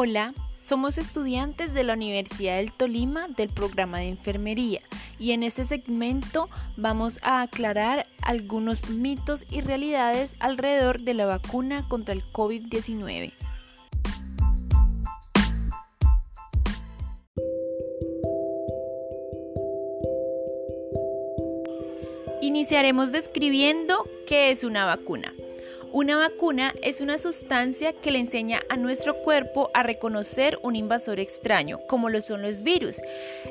Hola, somos estudiantes de la Universidad del Tolima del programa de enfermería y en este segmento vamos a aclarar algunos mitos y realidades alrededor de la vacuna contra el COVID-19. Iniciaremos describiendo qué es una vacuna. Una vacuna es una sustancia que le enseña a nuestro cuerpo a reconocer un invasor extraño, como lo son los virus.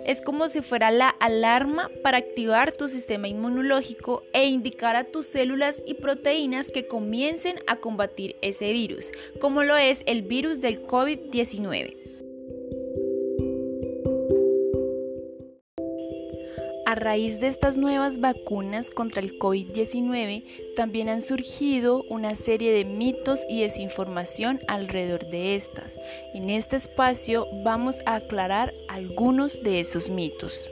Es como si fuera la alarma para activar tu sistema inmunológico e indicar a tus células y proteínas que comiencen a combatir ese virus, como lo es el virus del COVID-19. Raíz de estas nuevas vacunas contra el COVID-19, también han surgido una serie de mitos y desinformación alrededor de estas. En este espacio vamos a aclarar algunos de esos mitos.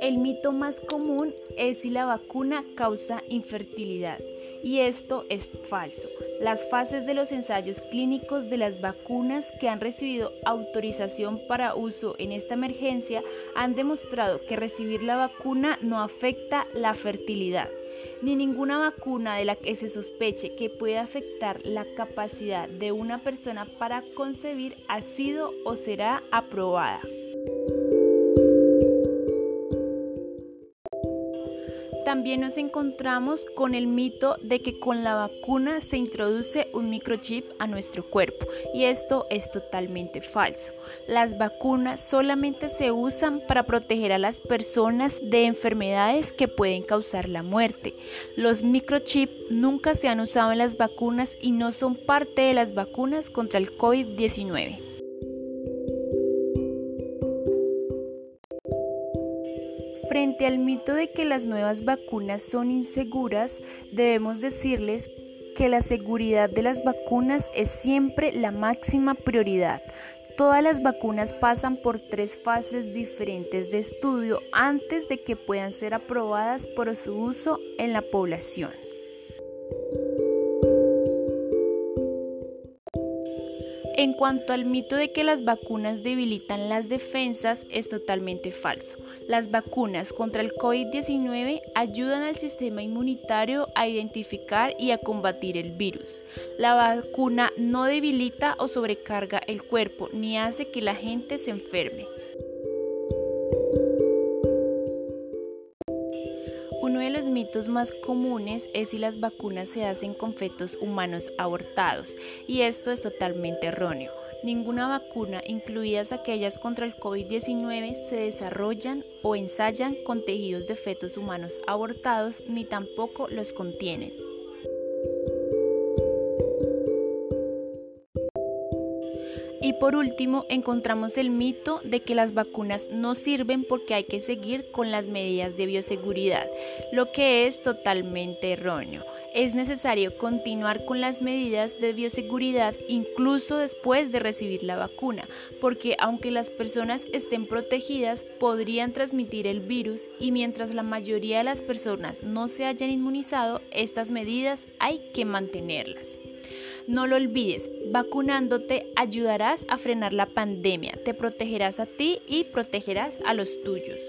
El mito más común es si la vacuna causa infertilidad y esto es falso. Las fases de los ensayos clínicos de las vacunas que han recibido autorización para uso en esta emergencia han demostrado que recibir la vacuna no afecta la fertilidad ni ninguna vacuna de la que se sospeche que pueda afectar la capacidad de una persona para concebir ha sido o será aprobada. También nos encontramos con el mito de que con la vacuna se introduce un microchip a nuestro cuerpo y esto es totalmente falso. Las vacunas solamente se usan para proteger a las personas de enfermedades que pueden causar la muerte. Los microchips nunca se han usado en las vacunas y no son parte de las vacunas contra el COVID-19. Frente al mito de que las nuevas vacunas son inseguras, debemos decirles que la seguridad de las vacunas es siempre la máxima prioridad. Todas las vacunas pasan por tres fases diferentes de estudio antes de que puedan ser aprobadas por su uso en la población. En cuanto al mito de que las vacunas debilitan las defensas, es totalmente falso. Las vacunas contra el COVID-19 ayudan al sistema inmunitario a identificar y a combatir el virus. La vacuna no debilita o sobrecarga el cuerpo ni hace que la gente se enferme. Los mitos más comunes es si las vacunas se hacen con fetos humanos abortados, y esto es totalmente erróneo. Ninguna vacuna, incluidas aquellas contra el COVID-19, se desarrollan o ensayan con tejidos de fetos humanos abortados, ni tampoco los contienen. Y por último, encontramos el mito de que las vacunas no sirven porque hay que seguir con las medidas de bioseguridad, lo que es totalmente erróneo. Es necesario continuar con las medidas de bioseguridad incluso después de recibir la vacuna, porque aunque las personas estén protegidas, podrían transmitir el virus y mientras la mayoría de las personas no se hayan inmunizado, estas medidas hay que mantenerlas. No lo olvides, vacunándote ayudarás a frenar la pandemia, te protegerás a ti y protegerás a los tuyos.